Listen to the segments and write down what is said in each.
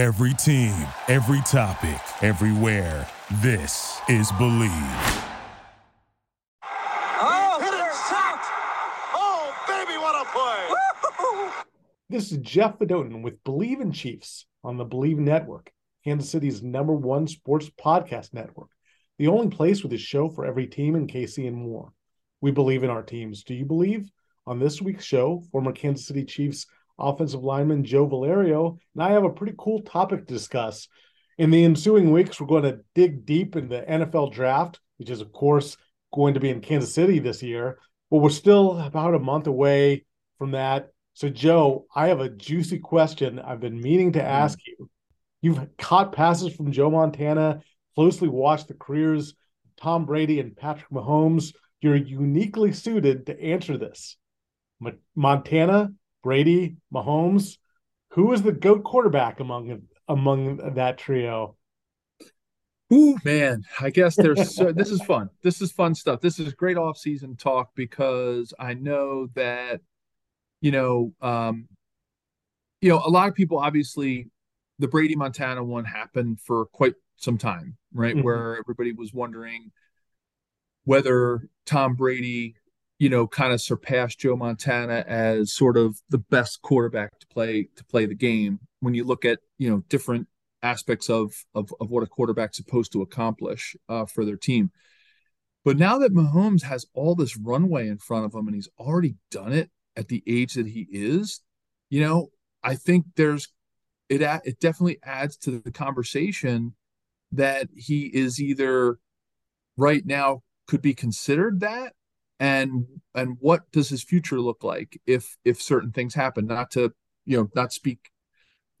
Every team, every topic, everywhere. This is Bleav. Oh, hit it, shot! Oh, baby, what a play! This is Jeff Fedotin with Bleav in Chiefs on the Bleav Network, Kansas City's number one sports podcast network, the only place with a show for every team in KC and more. We believe in our teams. Do you believe? On this week's show, former Kansas City Chiefs offensive lineman Joe Valerio, and I have a pretty cool topic to discuss. In the ensuing weeks, we're going to dig deep in the NFL draft, which is, of course, going to be in Kansas City this year, but we're still about a month away from that. So, Joe, I have a juicy question I've been meaning to ask mm. you. You've caught passes from Joe Montana, closely watched the careers of Tom Brady and Patrick Mahomes. You're uniquely suited to answer this. Montana Brady, Mahomes. Who is the goat quarterback among among that trio? Ooh, man, I guess there's so, this is fun. This is fun stuff. This is great off-season talk because I know that you know, um, you know, a lot of people obviously the Brady Montana one happened for quite some time, right? Mm-hmm. Where everybody was wondering whether Tom Brady you know, kind of surpassed Joe Montana as sort of the best quarterback to play to play the game when you look at you know different aspects of of, of what a quarterback's supposed to accomplish uh, for their team. But now that Mahomes has all this runway in front of him and he's already done it at the age that he is, you know, I think there's it it definitely adds to the conversation that he is either right now could be considered that and and what does his future look like if if certain things happen? Not to you know not speak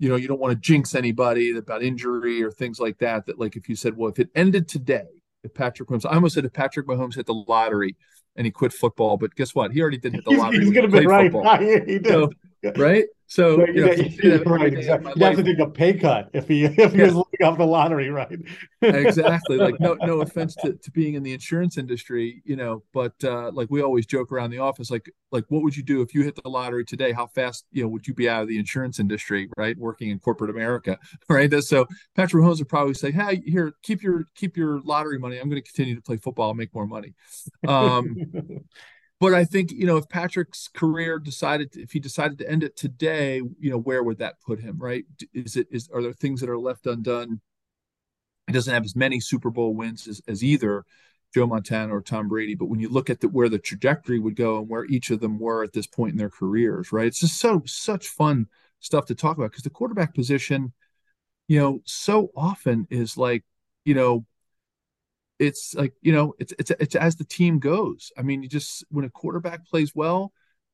you know you don't want to jinx anybody about injury or things like that that like if you said well if it ended today if patrick mahomes i almost said if patrick mahomes hit the lottery and he quit football but guess what? He already did hit the lottery he's, he's gonna be right. he did. So, right so you know, yeah, right, exactly. you have to take a pay cut if he if he yeah. was looking off the lottery, right? exactly. Like no no offense to, to being in the insurance industry, you know, but uh, like we always joke around the office, like like what would you do if you hit the lottery today? How fast you know would you be out of the insurance industry, right? Working in corporate America, right? So Patrick Mahomes would probably say, "Hey, here, keep your keep your lottery money. I'm going to continue to play football, and make more money." Um, but I think you know if Patrick's career decided if he decided to end it today, you know where would that put him? Right? Is it is are there things that are left undone? He doesn't have as many Super Bowl wins as, as either Joe Montana or Tom Brady. But when you look at the, where the trajectory would go and where each of them were at this point in their careers, right? It's just so such fun stuff to talk about because the quarterback position, you know, so often is like you know it's like you know it's it's it's as the team goes. I mean you just when a quarterback plays well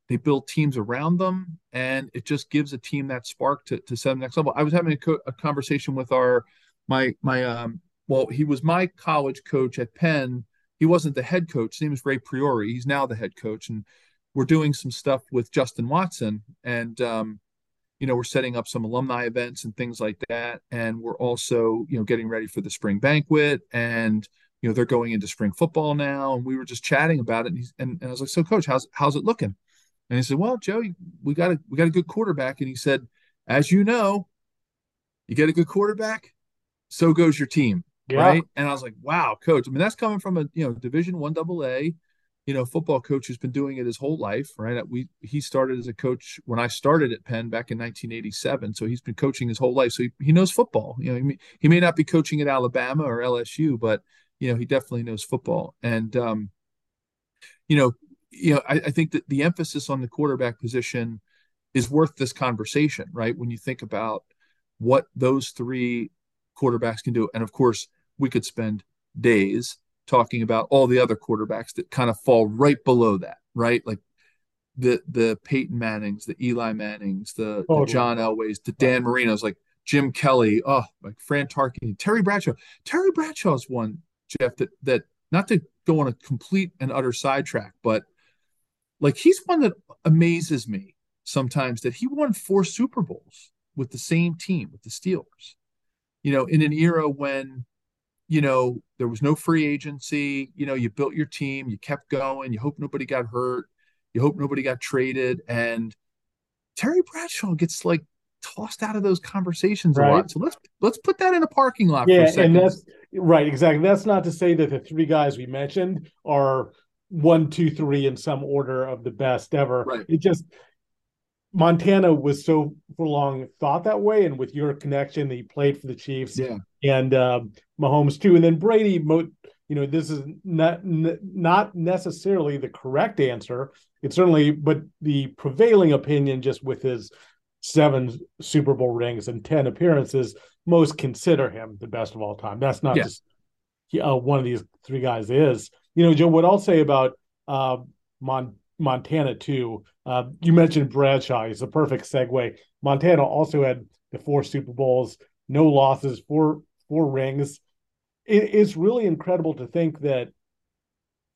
they build teams around them and it just gives a team that spark to, to set the next level. I was having a, co- a conversation with our my my um well he was my college coach at penn. He wasn't the head coach. His name is ray Priore. He's now the head coach and we're doing some stuff with justin watson and um you know we're setting up some alumni events and things like that and we're also you know getting ready for the spring banquet and you know they're going into spring football now and we were just chatting about it and, and, and i was like so coach how's how's it looking? And he said well joe we got a we got a good quarterback and he said as you know you get a good quarterback so goes your team yeah. right? And i was like wow coach. I mean that's coming from a you know division one double a you know football coach who's been doing it his whole life right? We he started as a coach when i started at penn back in 1987 so he's been coaching his whole life so he, he knows football you know he may, he may not be coaching at alabama or lsu but you know, he definitely knows football. And um, you know, you know, I, I think that the emphasis on the quarterback position is worth this conversation, right? When you think about what those three quarterbacks can do. And of course, we could spend days talking about all the other quarterbacks that kind of fall right below that, right? Like the the Peyton Mannings, the Eli Mannings, the, oh, the John Elways, the Dan Marinos, like Jim Kelly, oh, like Fran Tarkenton, Terry Bradshaw. Terry Bradshaw's one Jeff, that that not to go on a complete and utter sidetrack, but like he's one that amazes me sometimes that he won four Super Bowls with the same team, with the Steelers. You know, in an era when, you know, there was no free agency, you know, you built your team, you kept going, you hope nobody got hurt, you hope nobody got traded. And Terry Bradshaw gets like tossed out of those conversations Right. a lot. So let's let's put that in a parking lot for a second. and that's right, exactly. That's not to say that the three guys we mentioned are one, two, three in some order of the best ever. Right. It just Montana was so for long thought that way, and with your connection, he played for the Chiefs yeah, and um, Mahomes too, and then Brady. Mo- you know, this is not n- not necessarily the correct answer. It's certainly, but the prevailing opinion, just with his seven Super Bowl rings and ten appearances, most consider him the best of all time. That's not Yeah. just he- uh, one of these three guys is. You know, Joe. What I'll say about uh, Mon- Montana too. Uh, you mentioned Bradshaw. He's a perfect segue. Montana also had the four Super Bowls, no losses, four four rings. It, it's really incredible to think that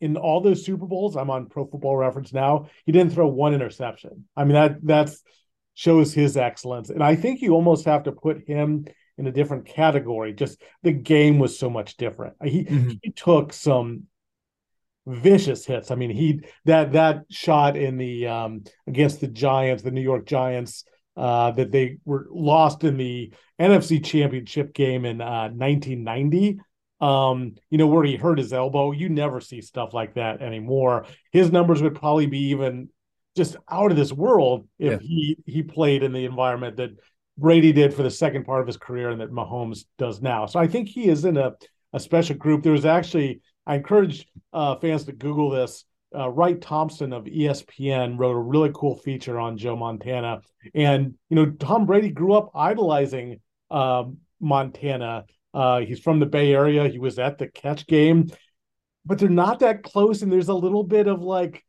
in all those Super Bowls, I'm on Pro Football Reference now. He didn't throw one interception. I mean that that's shows his excellence, and I think you almost have to put him in a different category. Just the game was so much different. He Mhm. he took some vicious hits. I mean, he that that shot in the um against the Giants, the New York Giants, uh that they were lost in the NFC Championship game in uh 1990. Um, you know, where he hurt his elbow. You never see stuff like that anymore. His numbers would probably be even just out of this world if Yeah. he he played in the environment that Brady did for the second part of his career and that Mahomes does now. So I think he is in a a special group. There was actually I encourage uh, fans to Google this. Uh, Wright Thompson of ESPN wrote a really cool feature on Joe Montana, and you know Tom Brady grew up idolizing um, Montana. Uh, he's from the Bay Area. He was at the catch game, but they're not that close. And there's a little bit of like,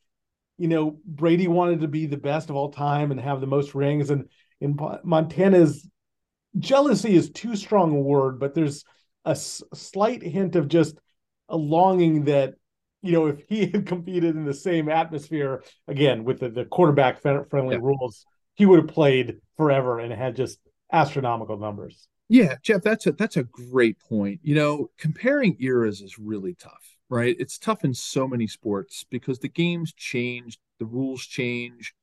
you know, Brady wanted to be the best of all time and have the most rings, and in Montana's jealousy is too strong a word, but there's a s- slight hint of just a longing that you know if he had competed in the same atmosphere again with the, the quarterback friendly Yeah. rules he would have played forever and had just astronomical numbers Yeah, Jeff, that's a that's a great point. You know, comparing eras is really tough, right? It's tough in so many sports because the games change, the rules change,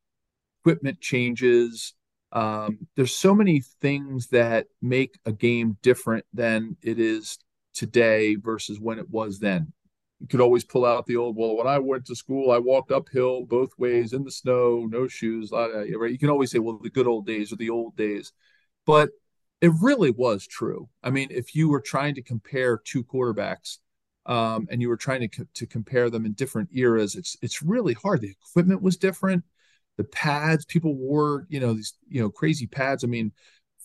equipment changes. Um, there's so many things that make a game different than it is today versus when it was then. You could always pull out the old, well, when I went to school, I walked uphill both ways in the snow, no shoes. Right? You can always say, well, the good old days or the old days. But it really was true. I mean, if you were trying to compare two quarterbacks um, and you were trying to co- to compare them in different eras, it's it's really hard. The equipment was different. The pads people wore, you know, these you know crazy pads. I mean,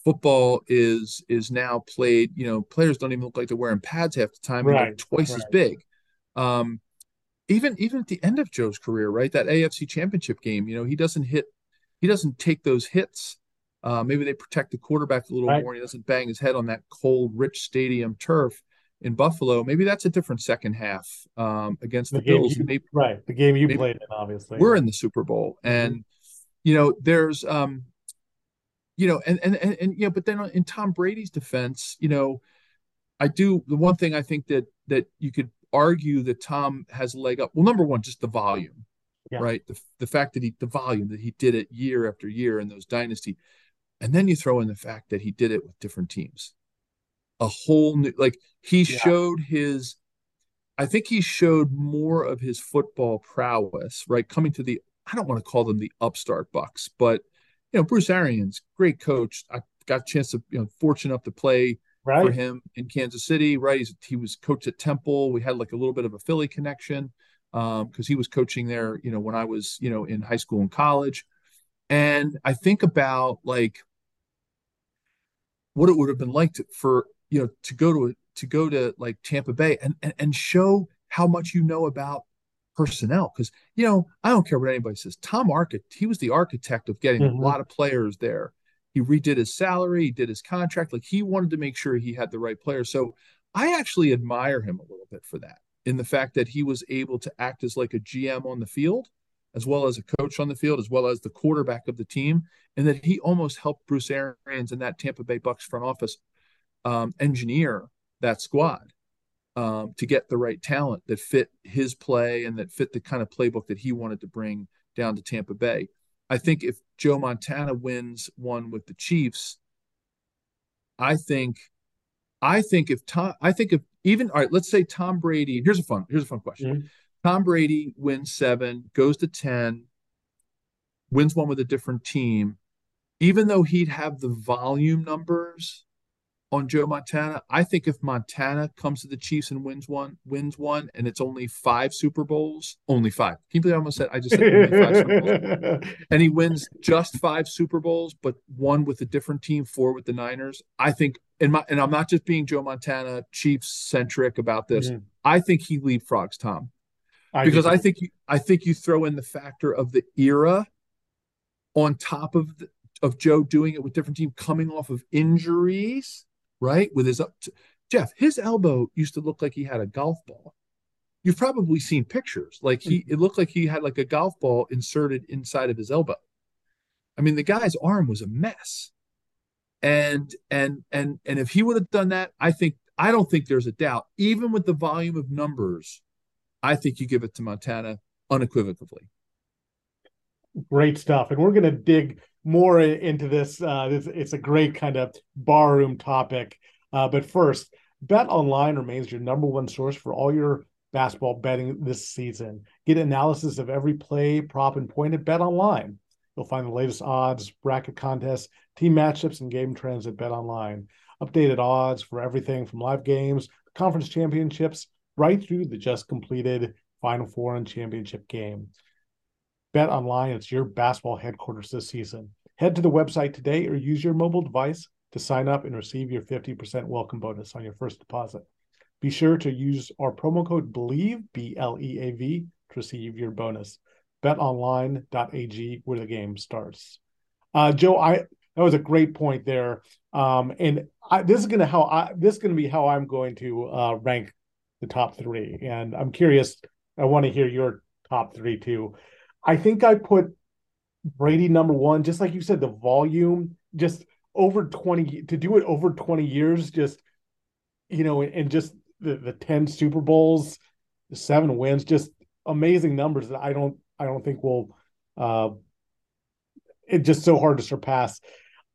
football is is now played. You know, players don't even look like they're wearing pads half the time. and they're Right, twice as big. Um, even even at the end of Joe's career, right? That AFC Championship game, you know, he doesn't hit, he doesn't take those hits. Uh, maybe they protect the quarterback a little Right. more. And he doesn't bang his head on that cold, rich stadium turf in Buffalo. Maybe that's a different second half um, against the, the Bills. you, Maybe right the game you played in obviously we're in the Super Bowl, Mhm. and you know, there's um, you know, and and and, and you know, but then in Tom Brady's defense, you know, I do the one thing I think that that you could argue that Tom has a leg up. Well, number one, just the volume, Yeah. right? The the fact that he the volume that he did it year after year in those dynasty, and then you throw in the fact that he did it with different teams, a whole new like he Yeah. showed his. I think he showed more of his football prowess, right? Coming to the, I don't want to call them the upstart Bucks, but you know, Bruce Arians, great coach. I got a chance to, you know, fortunate enough to play for him in Kansas City, right? He's, he was coach at Temple. We had like a little bit of a Philly connection um, because he was coaching there, you know, when I was, you know, in high school and college. And I think about like what it would have been like to, for, you know, to go to, to go to like Tampa Bay and, and, and show how much you know about personnel. Cause, you know, I don't care what anybody says. Tom Architect, he was the architect of getting Mhm. a lot of players there he redid his salary, he did his contract. Like he wanted to make sure he had the right players. So I actually admire him a little bit for that in the fact that he was able to act as like a GM on the field, as well as a coach on the field, as well as the quarterback of the team, and that he almost helped Bruce Arians and that Tampa Bay Bucks front office um, engineer that squad um, to get the right talent that fit his play and that fit the kind of playbook that he wanted to bring down to Tampa Bay. I think if Joe Montana wins one with the Chiefs, I think, I think if Tom, I think if even all right, let's say Tom Brady. Here's a fun. Here's a fun question. Mm-hmm. Tom Brady wins seven, goes to ten, wins one with a different team. Even though he'd have the volume numbers on Joe Montana. I think if Montana comes to the Chiefs and wins one, wins one, and it's only five Super Bowls, only five. Can you believe I almost said I just said only five Super Bowls? And he wins just five Super Bowls, but one with a different team, four with the Niners. I think, and my and I'm not just being Joe Montana Chiefs centric about this. Mm-hmm. I think he leapfrogs Tom. I because I think you, I think you throw in the factor of the era on top of the, of Joe doing it with different team coming off of injuries right? With his up, Jeff, his elbow used to look like he had a golf ball. You've probably seen pictures. Like he, mm-hmm. it looked like he had like a golf ball inserted inside of his elbow. I mean, the guy's arm was a mess. And and and and if he would have done that, I think I don't think there's a doubt. Even with the volume of numbers, I think you give it to Montana unequivocally. Great stuff. And we're going to dig more into this. Uh, it's, it's, a great kind of barroom topic. Uh, but first, BetOnline remains your number one source for all your basketball betting this season. Get analysis of every play, prop, and point at BetOnline. You'll find the latest odds, bracket contests, team matchups, and game trends at BetOnline. Updated odds for everything from live games, conference championships, right through the just completed Final Four and championship game. Bet online, it's your basketball headquarters this season. Head to the website today or use your mobile device to sign up and receive your 50% welcome bonus on your first deposit. Be sure to use our promo code BLEAV, B L E A V, to receive your bonus. BetOnline.ag, where the game starts. Uh, Joe, I that was a great point there. Um, and I, this is gonna how I this is gonna be how I'm going to uh, rank the top three. And I'm curious. I want to hear your top three too. I think I put Brady number one, just like you said, the volume, just over 20 to do it over 20 years, just you know, and just the, the 10 Super Bowls, the seven wins, just amazing numbers that I don't I don't think will uh it's just so hard to surpass.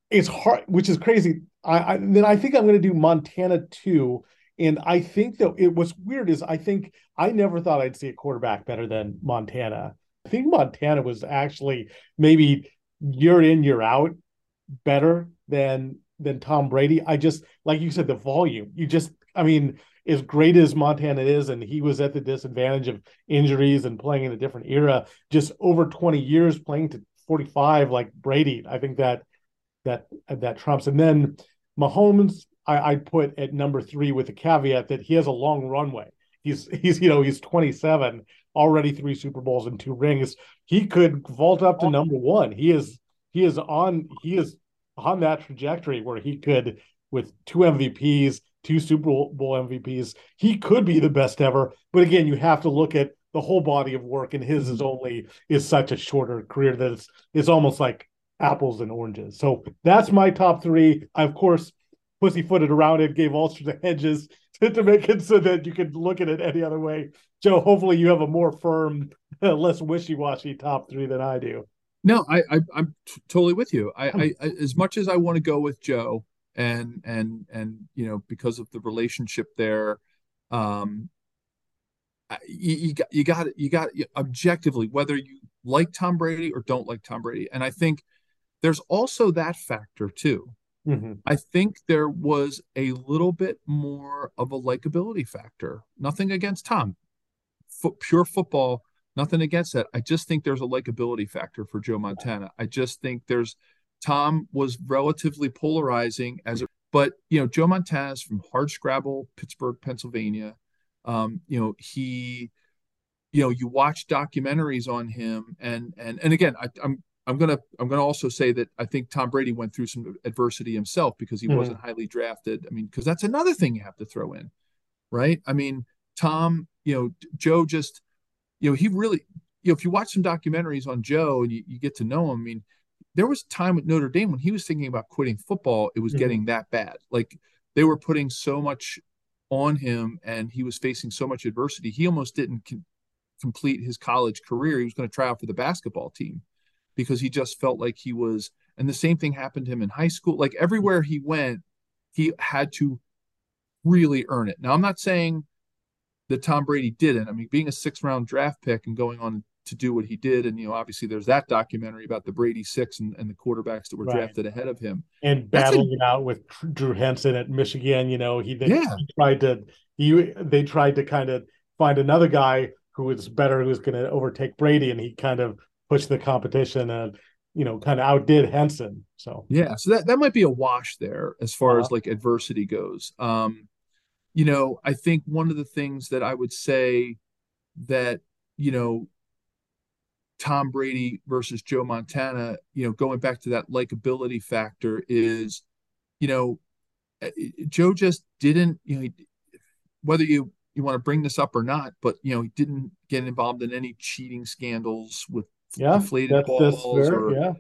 It's hard, which is crazy. I, I then I think I'm gonna do Montana too. And I think that it what's weird is I think I never thought I'd see a quarterback better than Montana. I think Montana was actually maybe year in year out better than than Tom Brady. I just like you said the volume. You just I mean as great as Montana is and he was at the disadvantage of injuries and playing in a different era just over 20 years playing to 45 like Brady. I think that that that trumps and then Mahomes I, I put at number 3 with the caveat that he has a long runway. He's he's you know he's 27 already three Super Bowls and two rings. He could vault up to number one. He is he is on he is on that trajectory where he could with two MVPs, two Super Bowl MVPs, he could be the best ever. But again, you have to look at the whole body of work, and his is mm-hmm. only is such a shorter career that it's it's almost like apples and oranges. So that's my top three. I of course pussyfooted around it, gave sorts of hedges to, to make it so that you could look at it any other way. Joe, hopefully you have a more firm, less wishy-washy top three than I do. No, I, I am t- totally with you. I, I, I as much as I want to go with Joe, and and and you know because of the relationship there, um, you, you got you got you got objectively whether you like Tom Brady or don't like Tom Brady, and I think there's also that factor too. Mm-hmm. I think there was a little bit more of a likability factor. Nothing against Tom, F- pure football. Nothing against that. I just think there's a likability factor for Joe Montana. I just think there's Tom was relatively polarizing as a, but you know Joe Montana's from Hardscrabble, Pittsburgh, Pennsylvania. Um, you know he, you know you watch documentaries on him, and and and again I, I'm I'm gonna I'm gonna also say that I think Tom Brady went through some adversity himself because he mm-hmm. wasn't highly drafted. I mean, because that's another thing you have to throw in, right? I mean, Tom, you know, Joe just, you know, he really, you know, if you watch some documentaries on Joe and you, you get to know him, I mean, there was time with Notre Dame when he was thinking about quitting football, it was mm-hmm. getting that bad. Like they were putting so much on him and he was facing so much adversity. He almost didn't complete his college career. He was going to try out for the basketball team because he just felt like he was and the same thing happened to him in high school. Like everywhere he went, he had to really earn it. Now I'm not saying that Tom Brady didn't. I mean, being a six round draft pick and going on to do what he did, and you know, obviously there's that documentary about the Brady six and, and the quarterbacks that were right. drafted ahead of him, and battling a, it out with Drew Henson at Michigan. You know, he, they, yeah. tried to he they tried to kind of find another guy who was better, who was going to overtake Brady, and he kind of pushed the competition and you know kind of outdid Henson. So yeah, so that that might be a wash there as far uh-huh. as like adversity goes. Um, you know, I think one of the things that I would say that, you know, Tom Brady versus Joe Montana, you know, going back to that likability factor is, you know, eh, Joe just didn't, you know, whether you you want to bring this up or not, but you know, he didn't get involved in any cheating scandals with yeah, deflated that's, balls fair, or yeah.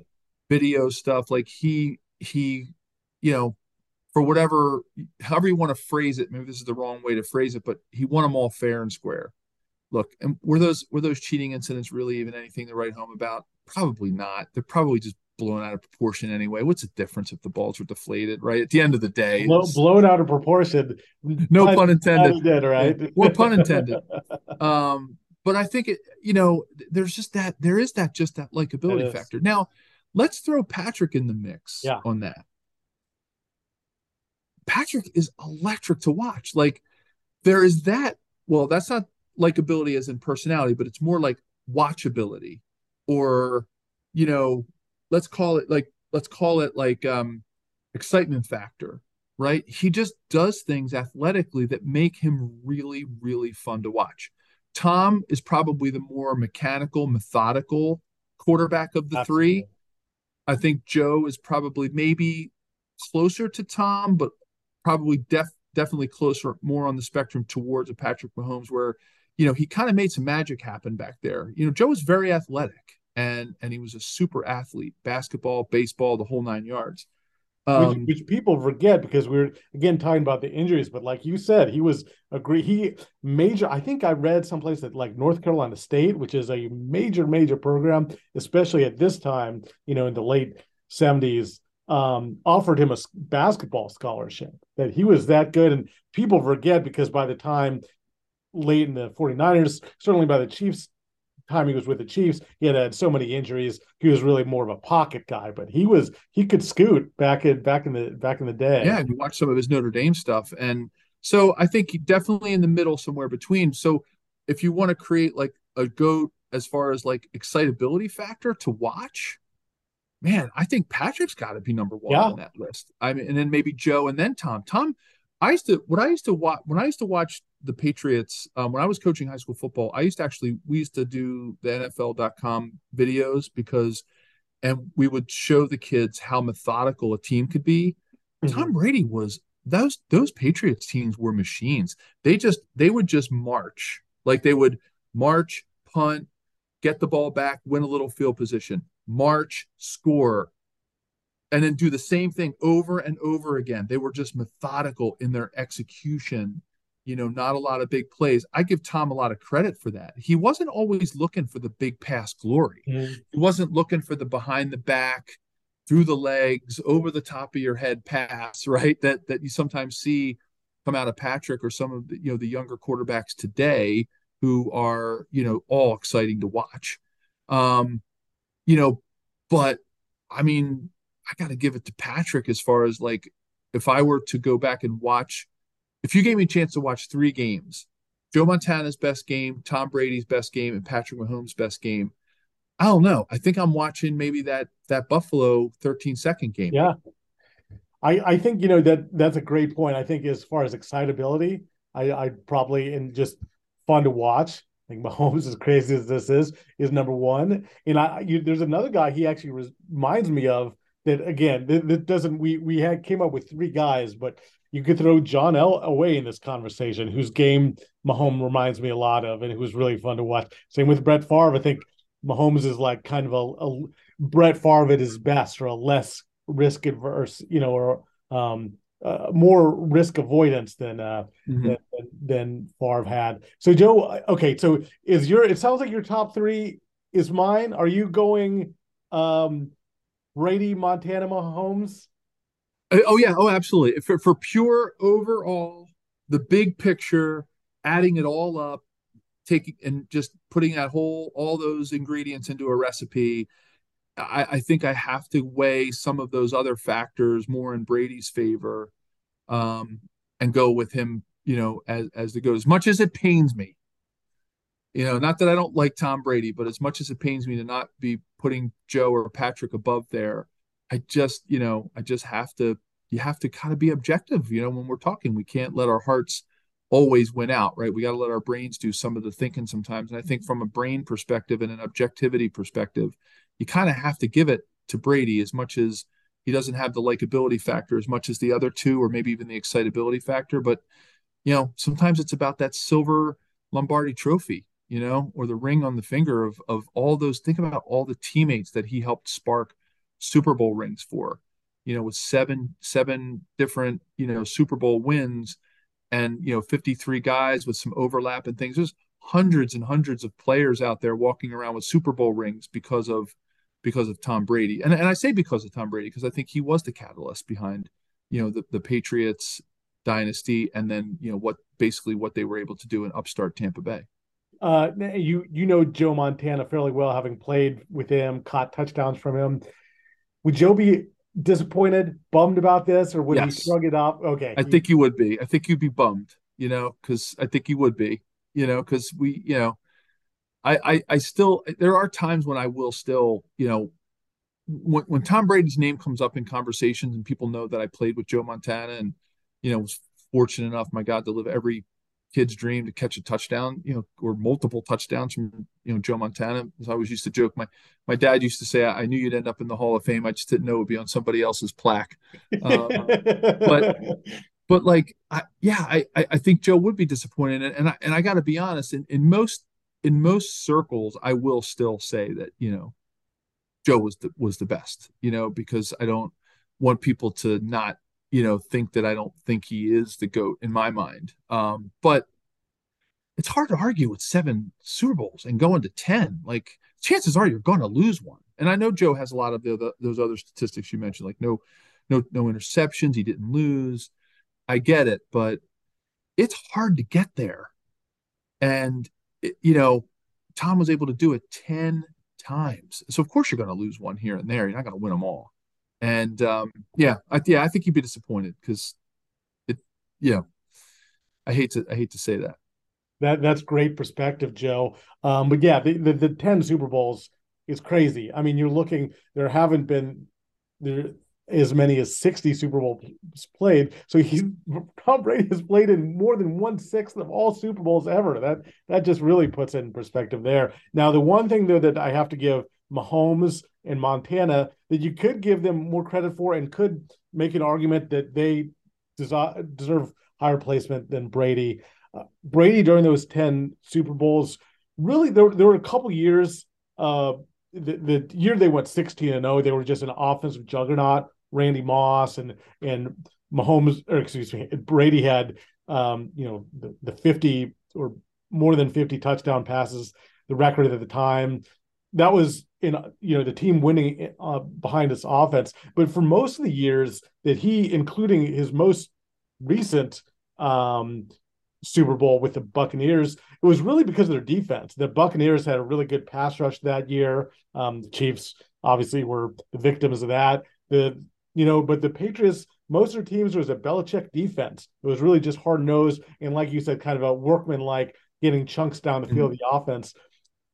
video stuff. Like he he, you know, for whatever, however you want to phrase it. Maybe this is the wrong way to phrase it, but he won them all fair and square. Look, and were those were those cheating incidents really even anything to write home about? Probably not. They're probably just blown out of proportion anyway. What's the difference if the balls were deflated? Right at the end of the day, Blow, blown out of proportion. No pun, pun intended. Did, right? Or pun intended. Um, but I think it. You know, there's just that. There is that just that likability factor. Now, let's throw Patrick in the mix yeah. on that. Patrick is electric to watch. Like there is that. Well, that's not likability as in personality, but it's more like watchability, or you know, let's call it like let's call it like um excitement factor. Right? He just does things athletically that make him really, really fun to watch. Tom is probably the more mechanical, methodical quarterback of the Absolutely. three. I think Joe is probably maybe closer to Tom, but probably def, definitely closer, more on the spectrum towards a Patrick Mahomes, where you know he kind of made some magic happen back there. You know, Joe was very athletic, and and he was a super athlete, basketball, baseball, the whole nine yards. Um, which, which, people forget because we're again talking about the injuries, but like you said, he was a great he major. I think I read someplace that like North Carolina State, which is a major major program, especially at this time, you know, in the late seventies, um, offered him a basketball scholarship, that he was that good. And people forget because by the time late in the 49ers, certainly by the Chiefs time he was with the Chiefs, he had had so many injuries. He was really more of a pocket guy, but he was he could scoot back in back in the back in the day. Yeah, you watch some of his Notre Dame stuff, and so I think definitely in the middle, somewhere between. So if you want to create like a goat as far as like excitability factor to watch, man, I think Patrick's got to be number one yeah. on that list. I mean, and then maybe Joe, and then Tom. Tom, I used to when I used to watch when I used to watch the Patriots um, when I was coaching high school football. I used to actually we used to do the NFL.com videos because, and we would show the kids how methodical a team could be. Mm-hmm. Tom Brady was those those Patriots teams were machines. They just they would just march like they would march, punt, get the ball back, win a little field position, march, score, and then do the same thing over and over again. They were just methodical in their execution. You know, not a lot of big plays. I give Tom a lot of credit for that. He wasn't always looking for the big pass glory. Mm-hmm. He wasn't looking for the behind the back, through the legs, over the top of your head pass, right? That that you sometimes see come out of Patrick or some of the you know the younger quarterbacks today who are you know all exciting to watch. Um, you know, but I mean, I got to give it to Patrick as far as like if I were to go back and watch, if you gave me a chance to watch three games, Joe Montana's best game, Tom Brady's best game, and Patrick Mahomes' best game. I don't know. I think I'm watching maybe that that Buffalo 13 second game. Yeah. I, I think you know that that's a great point. I think as far as excitability, I I probably and just fun to watch I think Mahomes, as crazy as this is, is number one. And I, you, there's another guy he actually reminds me of that. Again, that, doesn't. We we had came up with three guys, but you could throw John Elway in this conversation, whose game Mahomes reminds me a lot of, and it was really fun to watch. Same with Brett Favre. I think Mahomes is like kind of a, a Brett Favre at his best, or a less risk adverse, you know, or um, uh, more risk avoidance than uh mm-hmm. than, than Favre had. So Joe, okay, so is your it sounds like your top three is mine. Are you going Um, Brady, Montana, Mahomes. Uh, oh yeah, oh absolutely. For for pure overall, the big picture, adding it all up, taking and just putting that whole all those ingredients into a recipe. I, I think I have to weigh some of those other factors more in Brady's favor, um, and go with him. You know, as as it goes. As much as it pains me, you know, not that I don't like Tom Brady, but as much as it pains me to not be putting Joe or Patrick above there, I just, you know, I just have to, you have to kind of be objective, you know, when we're talking. We can't let our hearts always win out, right? We got to let our brains do some of the thinking sometimes. And I think from a brain perspective and an objectivity perspective, you kind of have to give it to Brady as much as he doesn't have the likability factor as much as the other two, or maybe even the excitability factor. But, you know, sometimes it's about that silver Lombardi trophy you know, or the ring on the finger of of all those. Think about all the teammates that he helped spark Super Bowl rings for, you know, with seven seven different you know Super Bowl wins, and you know 53 guys with some overlap and things. There's hundreds and hundreds of players out there walking around with Super Bowl rings because of because of Tom Brady. And and I say because of Tom Brady because I think he was the catalyst behind you know the the Patriots dynasty and then you know what basically what they were able to do in upstart Tampa Bay. Uh, you you know Joe Montana fairly well, having played with him, caught touchdowns from him. Would Joe be disappointed, bummed about this, or would yes. he shrug it off? Okay, I think you would be. I think you'd be bummed, you know, because I think you would be, you know, because we, you know, I, I I still there are times when I will still, you know, when when Tom Brady's name comes up in conversations and people know that I played with Joe Montana and you know was fortunate enough, my God, to live every kid's dream to catch a touchdown, you know, or multiple touchdowns from you know Joe Montana. As I always used to joke, my my dad used to say, "I knew you'd end up in the Hall of Fame. I just didn't know it would be on somebody else's plaque." Uh, but but like, I, yeah, I I think Joe would be disappointed, and, and I and I got to be honest, in, in most in most circles, I will still say that you know Joe was the was the best, you know, because I don't want people to not you know, think that I don't think he is the GOAT in my mind. Um, but it's hard to argue with seven Super Bowls and going to 10. Like, chances are you're going to lose one. And I know Joe has a lot of the, the, those other statistics you mentioned, like no, no, no interceptions. He didn't lose. I get it, but it's hard to get there. And, it, you know, Tom was able to do it 10 times. So, of course, you're going to lose one here and there. You're not going to win them all. And um, yeah, I, yeah, I think you'd be disappointed because it, know, I hate to I hate to say that. That that's great perspective, Joe. Um, but yeah, the, the, the ten Super Bowls is crazy. I mean, you're looking. There haven't been there as many as 60 Super Bowls played. So he's Tom Brady has played in more than one sixth of all Super Bowls ever. That that just really puts it in perspective there. Now, the one thing though that I have to give Mahomes and Montana that you could give them more credit for and could make an argument that they deserve higher placement than Brady. Uh, Brady during those 10 Super Bowls, really, there, there were a couple years. Uh, the, the year they went 16 and 0, they were just an offensive juggernaut. Randy Moss and and Mahomes, or excuse me, Brady had um, you know the, the 50 or more than 50 touchdown passes, the record at the time. That was in you know the team winning uh, behind this offense. But for most of the years that he, including his most recent um, Super Bowl with the Buccaneers, it was really because of their defense. The Buccaneers had a really good pass rush that year. Um, the Chiefs obviously were the victims of that. The you know, but the Patriots, most of their teams was a Belichick defense. It was really just hard nosed and, like you said, kind of a workman like getting chunks down the field mm-hmm. of the offense.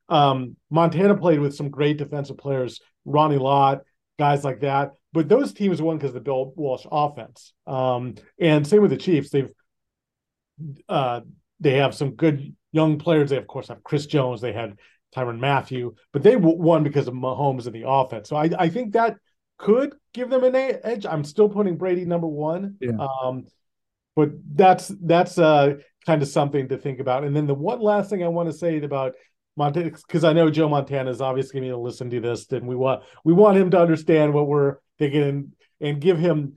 Um, Montana played with some great defensive players, Ronnie Lott, guys like that. But those teams won because of the Bill Walsh offense. Um, and same with the Chiefs. They've uh, they have some good young players. They of course have Chris Jones. They had Tyrann Mathieu, but they won because of Mahomes and the offense. So I, I think that could give them an edge. I'm still putting Brady number one. Yeah. Um, but that's that's uh, kind of something to think about. And then the one last thing I want to say about Montana, because I know Joe Montana is obviously going to listen to this, and we want we want him to understand what we're thinking and, and give him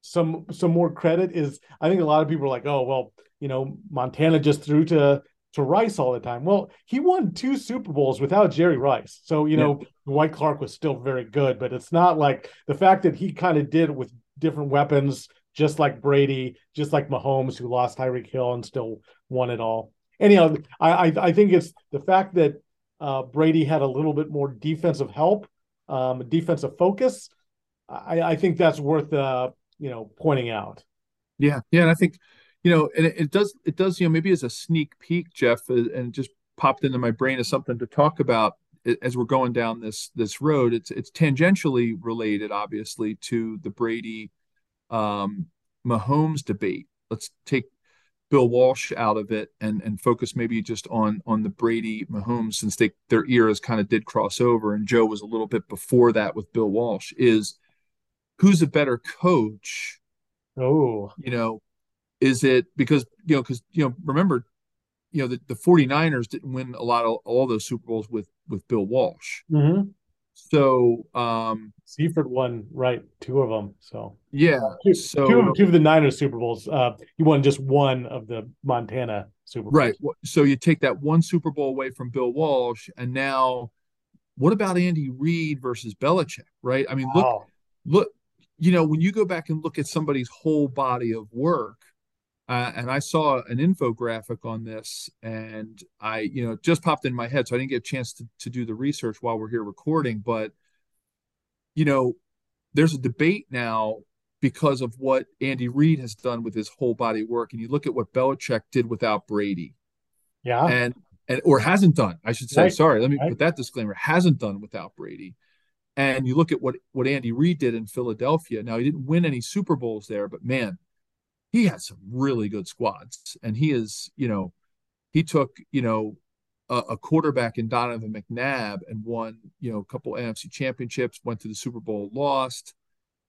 some some more credit. Is I think a lot of people are like, oh well, you know, Montana just threw to to Rice all the time. Well, he won two Super Bowls without Jerry Rice. So, you know, yeah. Dwight Clark was still very good, but it's not like the fact that he kind of did with different weapons, just like Brady, just like Mahomes, who lost Tyreek Hill and still won it all. Anyhow, I, I, think it's the fact that uh, Brady had a little bit more defensive help, um, defensive focus. I, I think that's worth uh, you know pointing out. Yeah, yeah, and I think you know, and it, it does it does you know maybe as a sneak peek, Jeff, uh, and just popped into my brain as something to talk about as we're going down this this road. It's it's tangentially related, obviously, to the Brady um, Mahomes debate. Let's take Bill Walsh out of it and and focus maybe just on on the Brady Mahomes since they their eras kind of did cross over and Joe was a little bit before that with Bill Walsh is who's a better coach? Oh, you know, is it because you know because you know remember you know the, the 49ers didn't win a lot of all those Super Bowls with with Bill Walsh. Mm-hmm. So um Seifert won right two of them. So yeah, two, so two of, two of the Niners Super Bowls. Uh, he won just one of the Montana Super Bowls. Right. So you take that one Super Bowl away from Bill Walsh, and now what about Andy Reid versus Belichick? Right. I mean, look, look. You know, when you go back and look at somebody's whole body of work, uh, and I saw an infographic on this, and I, you know, just popped in my head, so I didn't get a chance to, to do the research while we're here recording. But, you know, there's a debate now because of what Andy Reid has done with his whole body work, and you look at what Belichick did without Brady, yeah, and and or hasn't done, I should say. Right. Sorry, let me right. put that disclaimer: hasn't done without Brady. And you look at what what Andy Reid did in Philadelphia. Now he didn't win any Super Bowls there, but man, he has some really good squads, and he is, you know, he took, you know, a, a, quarterback in Donovan McNabb and won, you know, a couple NFC championships, went to the Super Bowl, lost,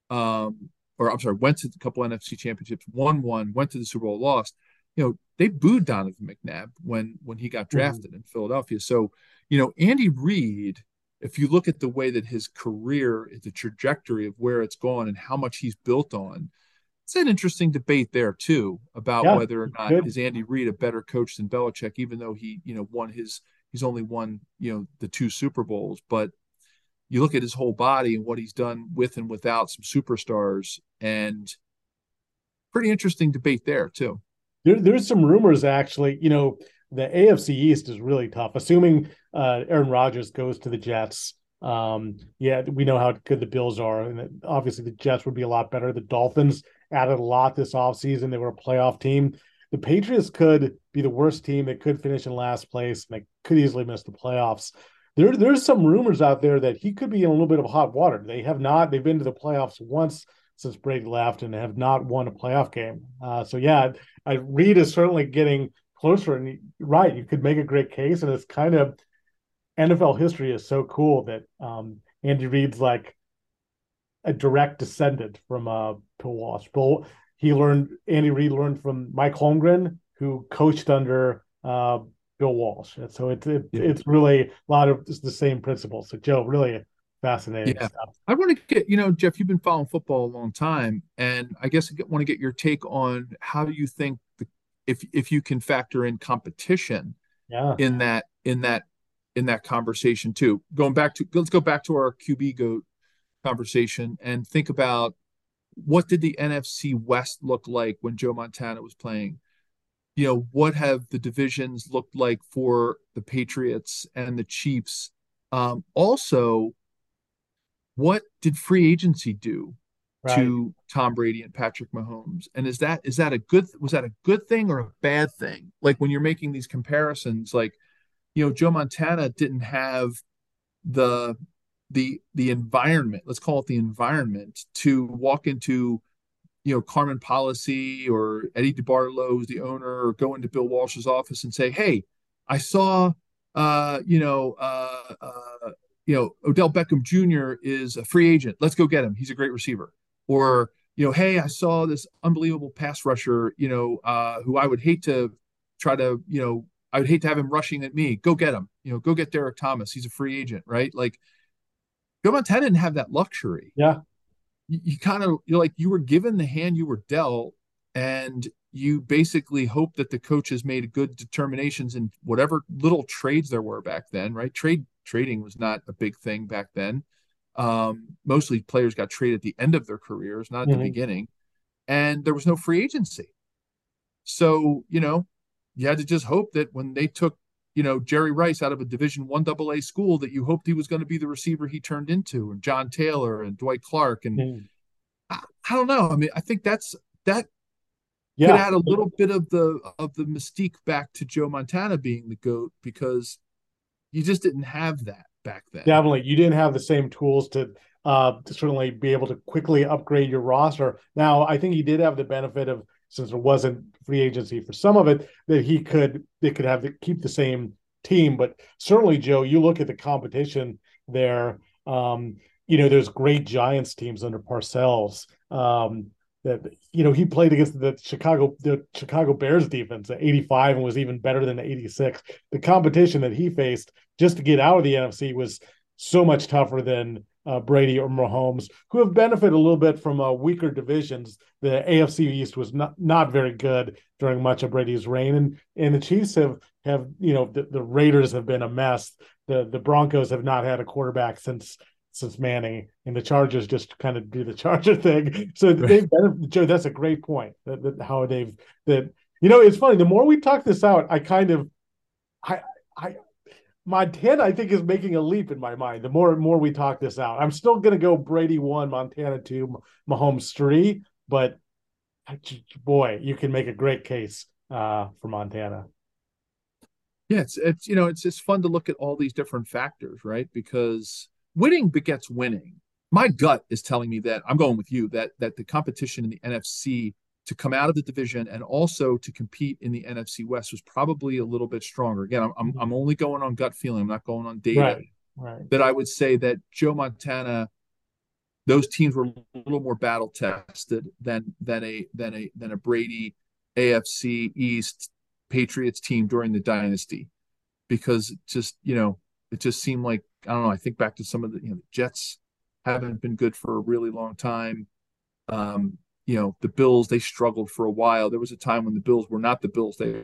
um, or I'm sorry, went to a couple NFC championships, won one, went to the Super Bowl, lost. You know, they booed Donovan McNabb when when he got mm-hmm. drafted mm-hmm. in Philadelphia. So, you know, Andy Reid, if you look at the way that his career, the trajectory of where it's gone and how much he's built on, it's an interesting debate there too about yeah, whether or not good. is Andy Reid a better coach than Belichick, even though he, you know, won his he's only won, you know, the two Super Bowls. But you look at his whole body and what he's done with and without some superstars, and pretty interesting debate there too. There, there's some rumors actually, you know, the AFC East is really tough. Assuming uh, Aaron Rodgers goes to the Jets, um, yeah, we know how good the Bills are, and obviously the Jets would be a lot better. The Dolphins added a lot this offseason. They were a playoff team. The Patriots could be the worst team. They could finish in last place and they could easily miss the playoffs. There, there's some rumors out there that he could be in a little bit of hot water. They have not, they've been to the playoffs once since Brady left and have not won a playoff game. Uh, so, yeah, I, Reid is certainly getting closer. And right, you could make a great case. And it's kind of NFL history is so cool that um, Andy Reid's like a direct descendant from uh, Bill Walsh. Bill, he learned Andy Reid learned from Mike Holmgren, who coached under uh, Bill Walsh. And so it's it, yeah. it's really a lot of the same principles. So Joe, really fascinating yeah. stuff. I want to get you know Jeff, you've been following football a long time, and I guess I want to get your take on how do you think the, if if you can factor in competition yeah. in that in that in that conversation too. Going back to let's go back to our QB goat conversation and think about what did the NFC West look like when Joe Montana was playing? You know, what have the divisions looked like for the Patriots and the Chiefs? Um, also, what did free agency do right. to Tom Brady and Patrick Mahomes? And is that is that a good was that a good thing or a bad thing? Like when you're making these comparisons, like you know, Joe Montana didn't have the the the environment let's call it the environment to walk into you know carmen policy or eddie debartolo the owner or go into bill walsh's office and say hey i saw uh you know uh, uh you know odell beckham jr is a free agent. Let's go get him. He's a great receiver. Or you know hey i saw this unbelievable pass rusher you know uh who i would hate to try to you know i would hate to have him rushing at me. Go get him. You know go get Derrick Thomas. He's a free agent right? Like Joe Montana didn't have that luxury. Yeah. You, you kind of you're like you were given the hand you were dealt, and you basically hope that the coaches made good determinations in whatever little trades there were back then, right? Trade trading was not a big thing back then. Um, mostly players got traded at the end of their careers, not at mm-hmm. the beginning, and there was no free agency. So you know, you had to just hope that when they took you know Jerry Rice out of a Division One AA A school, that you hoped he was going to be the receiver he turned into, and John Taylor and Dwight Clark, and mm. I, I don't know. I mean, I think that's that yeah. could add a little bit of the of the mystique back to Joe Montana being the goat because you just didn't have that back then. Definitely, you didn't have the same tools to uh to certainly be able to quickly upgrade your roster. Now, I think he did have the benefit of since there wasn't free agency for some of it that he could they could have to keep the same team. But certainly, Joe, you look at the competition there. Um, you know, there's great Giants teams under Parcells. Um, that you know he played against the Chicago the Chicago Bears defense at 85 and was even better than 86. The competition that he faced just to get out of the NFC was so much tougher than uh, Brady or Mahomes, who have benefited a little bit from uh, weaker divisions. The AFC East was not not very good during much of Brady's reign, and and the Chiefs have have you know the, the Raiders have been a mess. The the Broncos have not had a quarterback since since Manning, and the Chargers just kind of do the Charger thing. So they've been, Joe. That's a great point. That, that how they've that you know it's funny. The more we talk this out, I kind of I I Montana I think is making a leap in my mind. The more and more we talk this out, I'm still going to go Brady one, Montana two, Mahomes three, but boy, you can make a great case uh, for Montana. Yeah, it's it's you know it's it's fun to look at all these different factors, right? Because winning begets winning. My gut is telling me that I'm going with you that that the competition in the NFC to come out of the division and also to compete in the NFC West was probably a little bit stronger. Again, I'm I'm, I'm only going on gut feeling. I'm not going on data. Right, right. That I would say that Joe Montana, those teams were a little more battle tested than than a than a than a Brady AFC East Patriots team during the dynasty, because just you know it just seemed like I don't know. I think back to some of the you know the Jets haven't been good for a really long time. Um, you know the Bills they struggled for a while. There was a time when the Bills were not the Bills they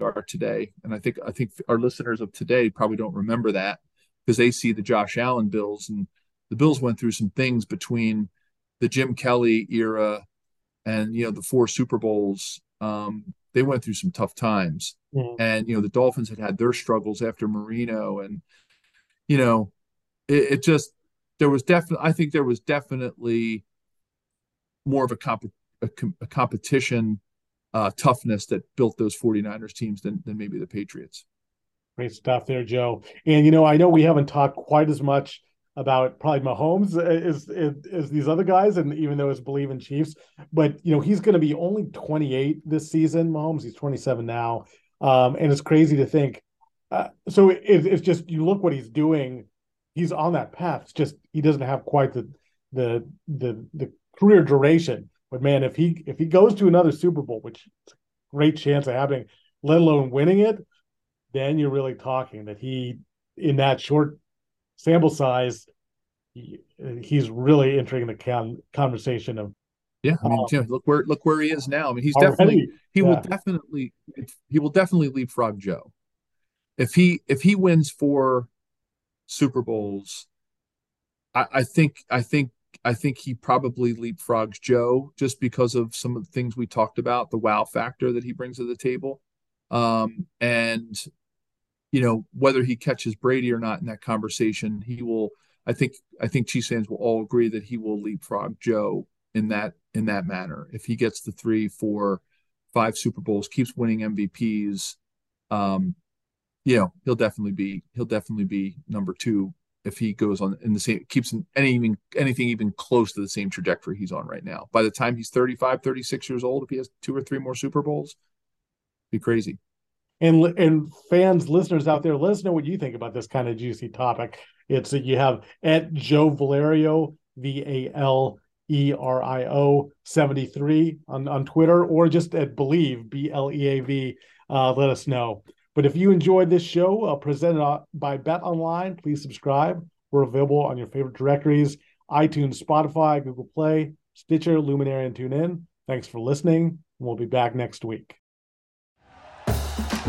are today, and I think I think our listeners of today probably don't remember that because they see the Josh Allen Bills and the Bills went through some things between the Jim Kelly era and you know the four Super Bowls. Um, they went through some tough times, mm-hmm. and you know the Dolphins had had their struggles after Marino and you know, it, it just there was definitely I think there was definitely more of a comp a, a competition uh, toughness that built those 49ers teams than than maybe the Patriots. Great stuff there, Joe. And you know, I know we haven't talked quite as much about probably Mahomes as, as, as these other guys, and even though it's Bleav in Chiefs, but you know, he's going to be only 28 this season. Mahomes, he's 27 now, um, and it's crazy to think uh, so it, it's just you look what he's doing. He's on that path. It's just he doesn't have quite the the the the career duration. But man, if he if he goes to another Super Bowl, which is a great chance of happening, let alone winning it, then you're really talking that he in that short sample size, he, he's really entering the con- conversation of yeah, I mean, um, look where look where he is now. I mean, he's already, definitely he yeah. will definitely he will definitely leapfrog Joe if he if he wins four Super Bowls, I, I think I think I think he probably leapfrogs Joe just because of some of the things we talked about, the wow factor that he brings to the table. Um, and you know, whether he catches Brady or not in that conversation, he will I think I think Chiefs fans will all agree that he will leapfrog Joe in that in that manner. If he gets the three, four, five Super Bowls, keeps winning MVPs, um, you know he'll definitely be he'll definitely be number two if he goes on in the same keeps any even anything even close to the same trajectory he's on right now by the time he's 35 36 years old if he has two or three more super bowls be crazy and and fans listeners out there let us know what you think about this kind of juicy topic it's that you have at joe valerio v-a-l E-R-I-O 73 on, on Twitter or just at Bleav B-L-E-A-V. Uh, let us know. But if you enjoyed this show uh, presented uh, by BetOnline, please subscribe. We're available on your favorite directories iTunes, Spotify, Google Play, Stitcher, Luminary, and TuneIn. Thanks for listening We'll be back next week.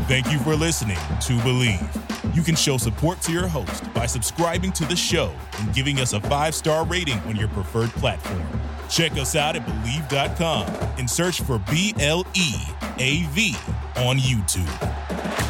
Thank you for listening to Bleav. You can show support to your host by subscribing to the show and giving us a five star rating on your preferred platform. Check us out at Bleav.com and search for B L E A V on YouTube.